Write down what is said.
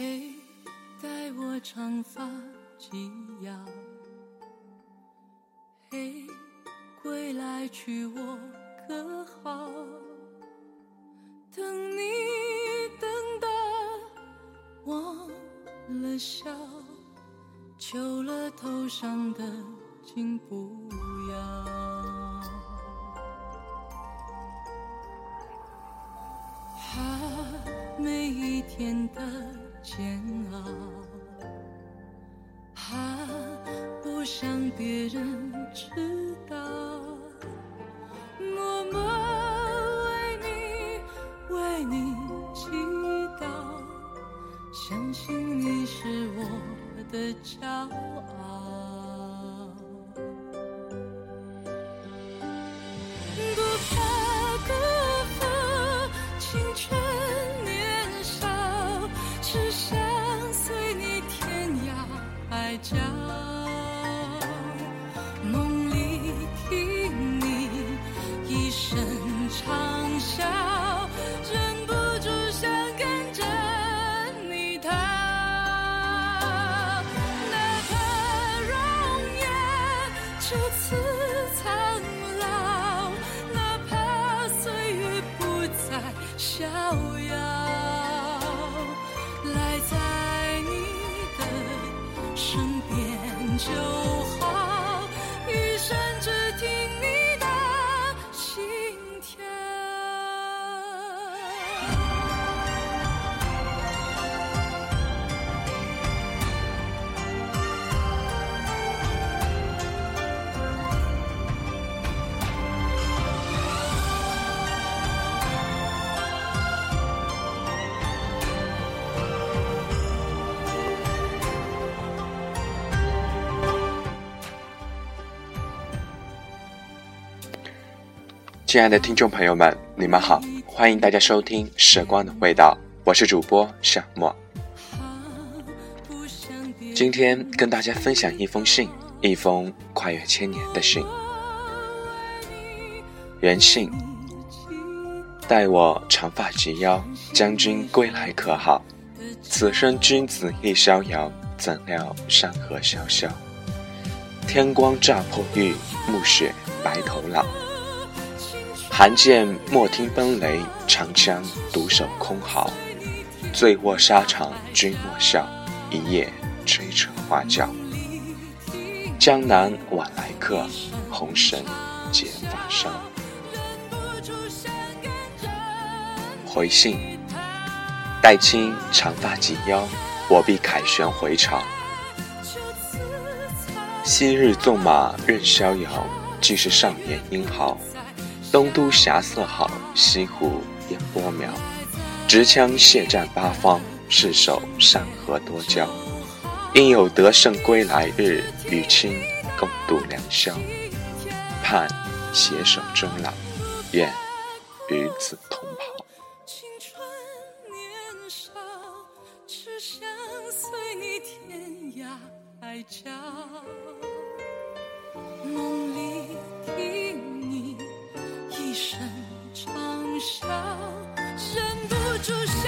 谁，待我长发及腰。嘿，归来娶我可好？等你等到忘了笑，求了头上的金不要。哈，每一天的煎熬，怕，不想别人知道，默默为你为你祈祷，相信你是我的骄傲。角。梦里听你一声长啸，忍不住想跟着你逃。哪怕容颜就此就亲爱的听众朋友们，你们好，欢迎大家收听《时光的味道》，我是主播小莫。今天跟大家分享一封信，一封跨越千年的信。原信：待我长发及腰，将军归来可好？此生君子亦逍遥，怎料山河萧萧。天光乍破玉，暮雪白头老。寒剑莫听奔雷，长枪独守空壕。醉卧沙场君莫笑，一夜吹彻花轿。江南晚来客，红绳结发梢。回信：待卿长发及腰，我必凯旋回朝。昔日纵马任逍遥，既是少年英豪。东都霞色好，西湖烟波渺。执枪血战八方，誓守山河多娇。应有得胜归来日，与卿共度良宵。盼携手终老，愿与子同袍。青春出。